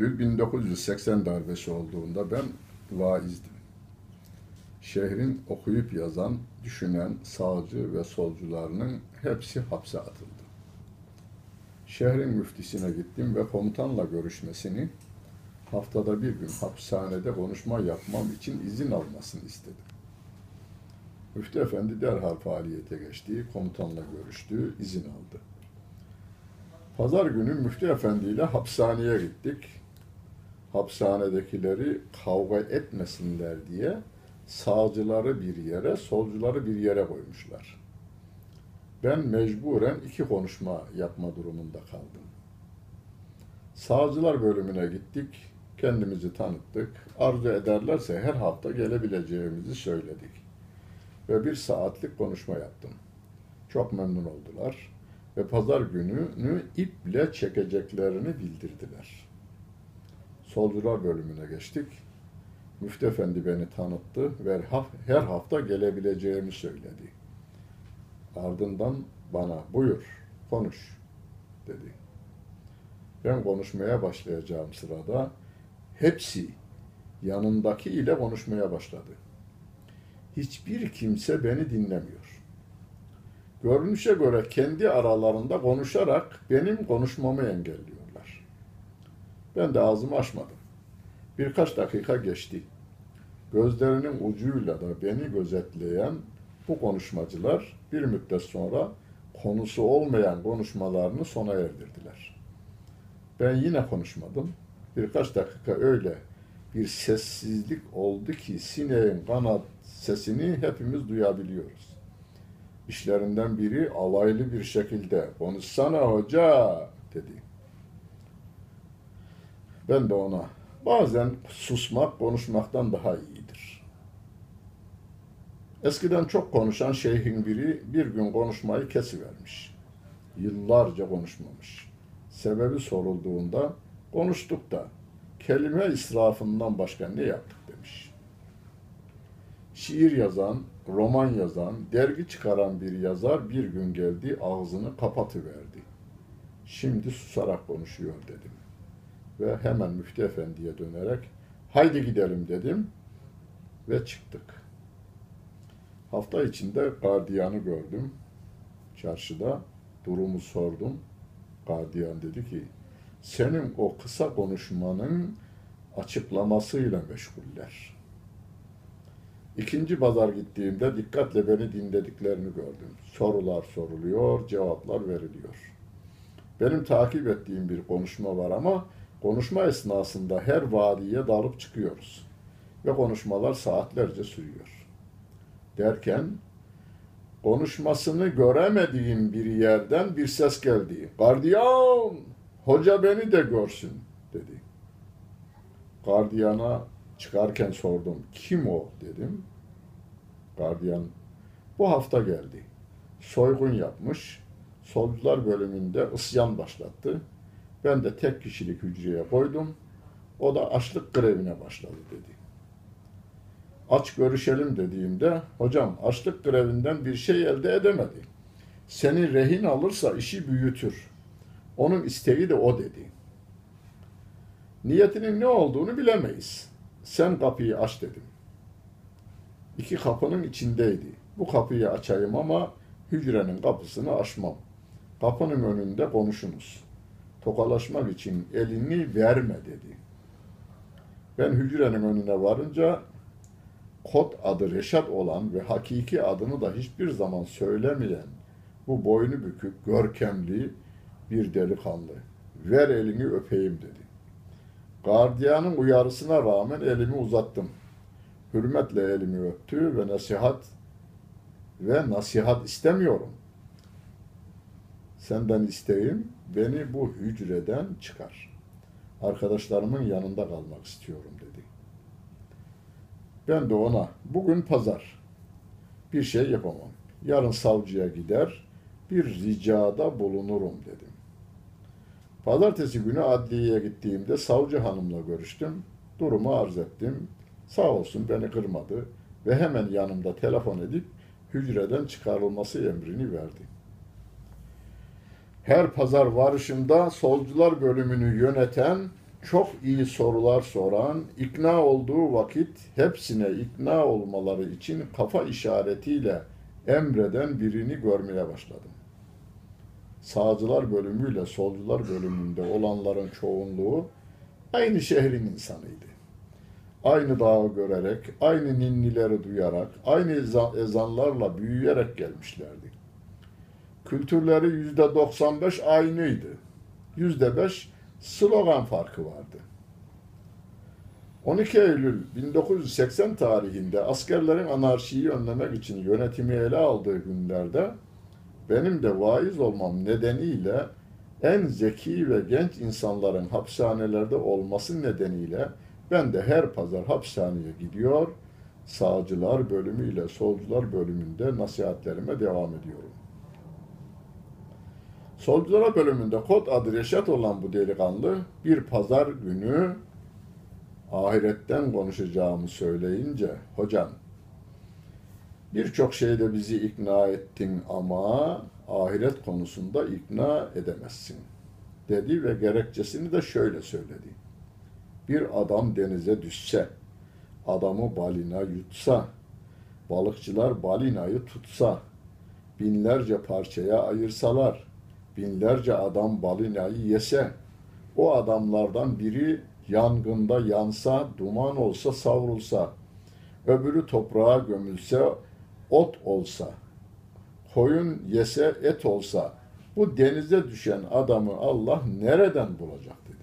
Eylül 1980 darbesi olduğunda ben vaizdim. Şehrin okuyup yazan, düşünen sağcı ve solcularının hepsi hapse atıldı. Şehrin müftisine gittim ve komutanla görüşmesini haftada bir gün hapishanede konuşma yapmam için izin almasını istedim. Müftü Efendi derhal faaliyete geçti, komutanla görüştü, izin aldı. Pazar günü Müftü Efendi ile hapishaneye gittik. Hapishanedekileri kavga etmesinler diye sağcıları bir yere, solcuları bir yere koymuşlar. Ben mecburen iki konuşma yapma durumunda kaldım. Sağcılar bölümüne gittik, kendimizi tanıttık. Arzu ederlerse her hafta gelebileceğimizi söyledik. Ve bir saatlik konuşma yaptım. Çok memnun oldular ve pazar gününü iple çekeceklerini bildirdiler. Solcular bölümüne geçtik. Müftü Efendi beni tanıttı ve her hafta gelebileceğimi söyledi. Ardından bana buyur, konuş dedi. Ben konuşmaya başlayacağım sırada hepsi yanındaki ile konuşmaya başladı. Hiçbir kimse beni dinlemiyor. Görünüşe göre kendi aralarında konuşarak benim konuşmamı engelliyorlar. Ben de ağzımı açmadım. Birkaç dakika geçti. Gözlerinin ucuyla da beni gözetleyen bu konuşmacılar bir müddet sonra konusu olmayan konuşmalarını sona erdirdiler. Ben yine konuşmadım. Birkaç dakika öyle bir sessizlik oldu ki sineğin kanat sesini hepimiz duyabiliyoruz. İşlerinden biri alaylı bir şekilde konuşsana hoca dedi. Ben de ona bazen susmak konuşmaktan daha iyidir. Eskiden çok konuşan şeyhin biri bir gün konuşmayı kesivermiş. Yıllarca konuşmamış. Sebebi sorulduğunda konuştuk da kelime israfından başka ne yaptık demiş. Şiir yazan, roman yazan, dergi çıkaran bir yazar bir gün geldi ağzını kapatıverdi. Şimdi susarak konuşuyor dedim. Ve hemen Müftü Efendi'ye dönerek haydi gidelim dedim ve çıktık. Hafta içinde gardiyanı gördüm. Çarşıda durumu sordum. Gardiyan dedi ki senin o kısa konuşmanın açıklamasıyla meşguller. İkinci pazar gittiğimde dikkatle beni dinlediklerini gördüm. Sorular soruluyor, cevaplar veriliyor. Benim takip ettiğim bir konuşma var ama konuşma esnasında her vadiye dalıp çıkıyoruz. Ve konuşmalar saatlerce sürüyor. Derken konuşmasını göremediğim bir yerden bir ses geldi. Gardiyan, hoca beni de görsün dedi. Gardiyana çıkarken sordum. Kim o dedim. Gardiyan bu hafta geldi. Soygun yapmış. Solcular bölümünde isyan başlattı. Ben de tek kişilik hücreye koydum. O da açlık grevine başladı dedi. Aç görüşelim dediğimde hocam açlık grevinden bir şey elde edemedi. Seni rehin alırsa işi büyütür. Onun isteği de o dedi. Niyetinin ne olduğunu bilemeyiz. Sen kapıyı aç dedim. İki kapının içindeydi. Bu kapıyı açayım ama hücrenin kapısını açmam. Kapının önünde konuşunuz. Tokalaşmak için elini verme dedi. Ben hücrenin önüne varınca kod adı Reşat olan ve hakiki adını da hiçbir zaman söylemeyen bu boynu bükük, görkemli bir delikanlı. Ver elini öpeyim dedi. Gardiyanın uyarısına rağmen elimi uzattım. Hürmetle elimi öptü ve nasihat ve nasihat istemiyorum. Senden isteğim beni bu hücreden çıkar. Arkadaşlarımın yanında kalmak istiyorum dedi. Ben de ona bugün pazar bir şey yapamam. Yarın savcıya gider bir ricada bulunurum dedim. Pazartesi günü adliyeye gittiğimde savcı hanımla görüştüm. Durumu arz ettim. Sağ olsun beni kırmadı ve hemen yanımda telefon edip hücreden çıkarılması emrini verdi. Her pazar varışımda solcular bölümünü yöneten çok iyi sorular soran, ikna olduğu vakit hepsine ikna olmaları için kafa işaretiyle emreden birini görmeye başladım. Sağcılar bölümüyle solcular bölümünde olanların çoğunluğu aynı şehrin insanıydı. Aynı dağı görerek, aynı ninnileri duyarak, aynı ezanlarla büyüyerek gelmişlerdi. Kültürleri yüzde 95 aynıydı. Yüzde 5 slogan farkı vardı. 12 Eylül 1980 tarihinde askerlerin anarşiyi önlemek için yönetimi ele aldığı günlerde benim de vaiz olmam nedeniyle en zeki ve genç insanların hapishanelerde olması nedeniyle ben de her pazar hapishaneye gidiyor, sağcılar bölümü ile solcular bölümünde nasihatlerime devam ediyorum. Solculara bölümünde kod adı Reşat olan bu delikanlı bir pazar günü ahiretten konuşacağımı söyleyince hocam birçok şeyde bizi ikna ettin ama ahiret konusunda ikna edemezsin dedi ve gerekçesini de şöyle söyledi. Bir adam denize düşse, adamı balina yutsa, balıkçılar balinayı tutsa, binlerce parçaya ayırsalar, binlerce adam balinayı yese, o adamlardan biri yangında yansa, duman olsa, savrulsa, öbürü toprağa gömülse, ot olsa, koyun yese, et olsa, bu denize düşen adamı Allah nereden bulacak dedi.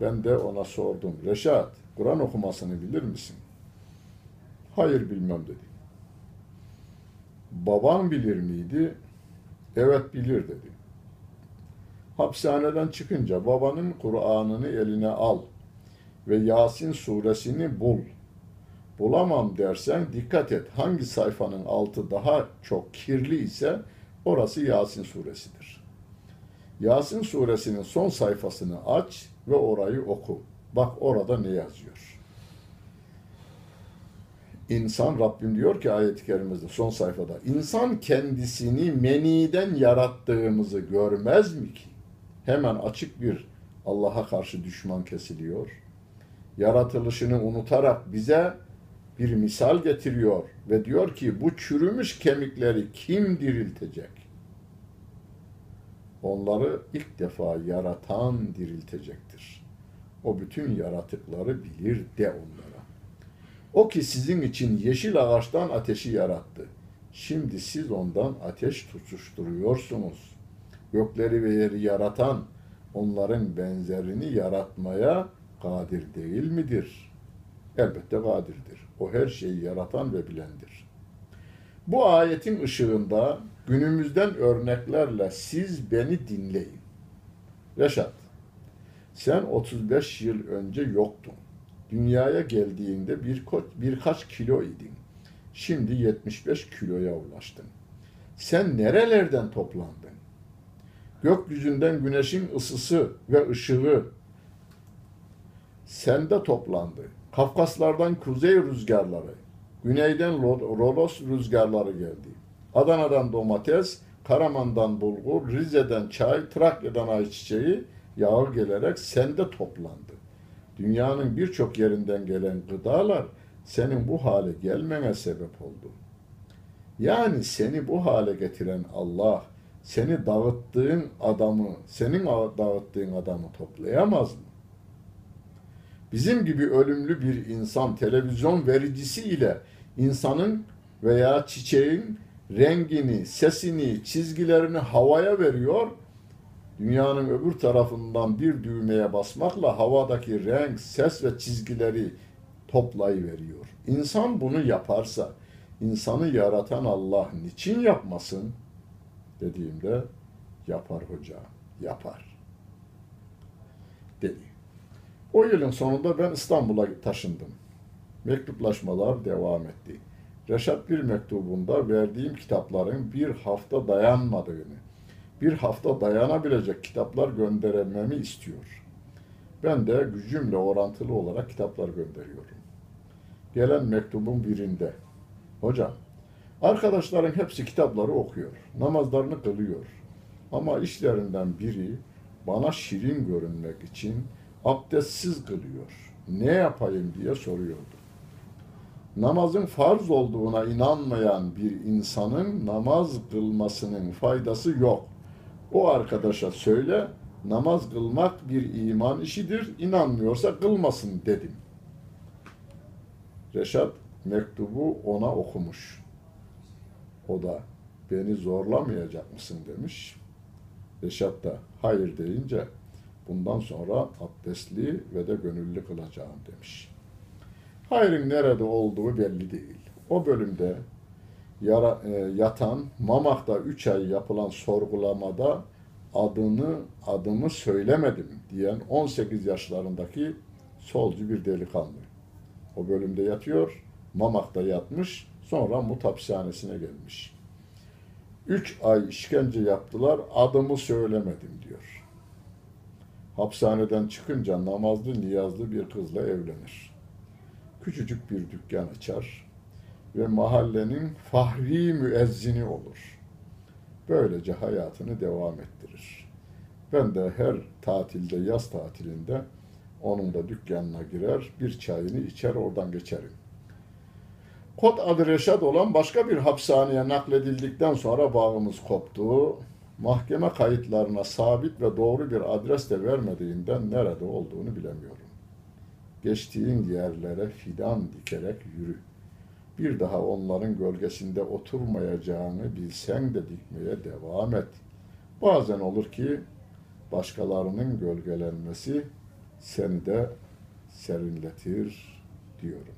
Ben de ona sordum, Reşat, Kur'an okumasını bilir misin? Hayır bilmem dedi. Babam bilir miydi? Evet bilir dedi. Hapishaneden çıkınca babanın Kur'an'ını eline al ve Yasin suresini bul. Bulamam dersen dikkat et. Hangi sayfanın altı daha çok kirli ise orası Yasin suresidir. Yasin suresinin son sayfasını aç ve orayı oku. Bak orada ne yazıyor. İnsan Rabbim diyor ki ayet-i kerimede son sayfada insan kendisini meniden yarattığımızı görmez mi ki? Hemen açık bir Allah'a karşı düşman kesiliyor. Yaratılışını unutarak bize bir misal getiriyor ve diyor ki bu çürümüş kemikleri kim diriltecek? Onları ilk defa yaratan diriltecektir. O bütün yaratıkları bilir de onlara. O ki sizin için yeşil ağaçtan ateşi yarattı. Şimdi siz ondan ateş tutuşturuyorsunuz. Gökleri ve yeri yaratan, onların benzerini yaratmaya kadir değil midir? Elbette kadirdir. O her şeyi yaratan ve bilendir. Bu ayetin ışığında günümüzden örneklerle siz beni dinleyin. Reşat, sen 35 yıl önce yoktun. Dünyaya geldiğinde bir, birkaç kilo idin. Şimdi 75 kiloya ulaştın. Sen nerelerden toplandın? Gökyüzünden güneşin ısısı ve ışığı sende toplandı. Kafkaslardan kuzey rüzgarları, güneyden Rolos rüzgarları geldi. Adana'dan domates, Karaman'dan bulgur, Rize'den çay, Trakya'dan ayçiçeği yağı gelerek sende toplandı. Dünyanın birçok yerinden gelen gıdalar senin bu hale gelmene sebep oldu. Yani seni bu hale getiren Allah, seni dağıttığın adamı, senin dağıttığın adamı toplayamaz mı? Bizim gibi ölümlü bir insan televizyon vericisi ile insanın veya çiçeğin rengini, sesini, çizgilerini havaya veriyor. Dünyanın öbür tarafından bir düğmeye basmakla havadaki renk, ses ve çizgileri toplayıveriyor. İnsan bunu yaparsa, insanı yaratan Allah niçin yapmasın? Dediğimde yapar hoca, yapar. Dedi. O yılın sonunda ben İstanbul'a taşındım. Mektuplaşmalar devam etti. Reşat bir mektubunda verdiğim kitapların bir hafta dayanmadığını, bir hafta dayanabilecek kitaplar göndermemi istiyor. Ben de gücümle orantılı olarak kitaplar gönderiyorum. Gelen mektubun birinde, hocam, arkadaşların hepsi kitapları okuyor, namazlarını kılıyor. Ama işlerinden biri bana şirin görünmek için abdestsiz kılıyor. Ne yapayım diye soruyordu. Namazın farz olduğuna inanmayan bir insanın namaz kılmasının faydası yok. O arkadaşa söyle, namaz kılmak bir iman işidir, inanmıyorsa kılmasın dedim. Reşat mektubu ona okumuş. O da beni zorlamayacak mısın demiş. Reşat da hayır deyince bundan sonra abdestli ve de gönüllü kılacağım demiş. Hayrın nerede olduğu belli değil. O bölümde yara, e, yatan Mamak'ta 3 ay yapılan sorgulamada adını adımı söylemedim diyen 18 yaşlarındaki solcu bir delikanlı. O bölümde yatıyor, Mamak'ta yatmış, sonra Mut hapishanesine gelmiş. Üç ay işkence yaptılar, adımı söylemedim diyor. Hapishaneden çıkınca namazlı niyazlı bir kızla evlenir. Küçücük bir dükkan açar ve mahallenin fahri müezzini olur. Böylece hayatını devam ettirir. Ben de her tatilde, yaz tatilinde onun da dükkanına girer, bir çayını içer, oradan geçerim. Kod adı Reşat olan başka bir hapishaneye nakledildikten sonra bağımız koptu. Mahkeme kayıtlarına sabit ve doğru bir adres de vermediğinden nerede olduğunu bilemiyorum. Geçtiğin yerlere fidan dikerek yürü. Bir daha onların gölgesinde oturmayacağını bilsen de dikmeye devam et. Bazen olur ki başkalarının gölgelenmesi seni de serinletir diyorum.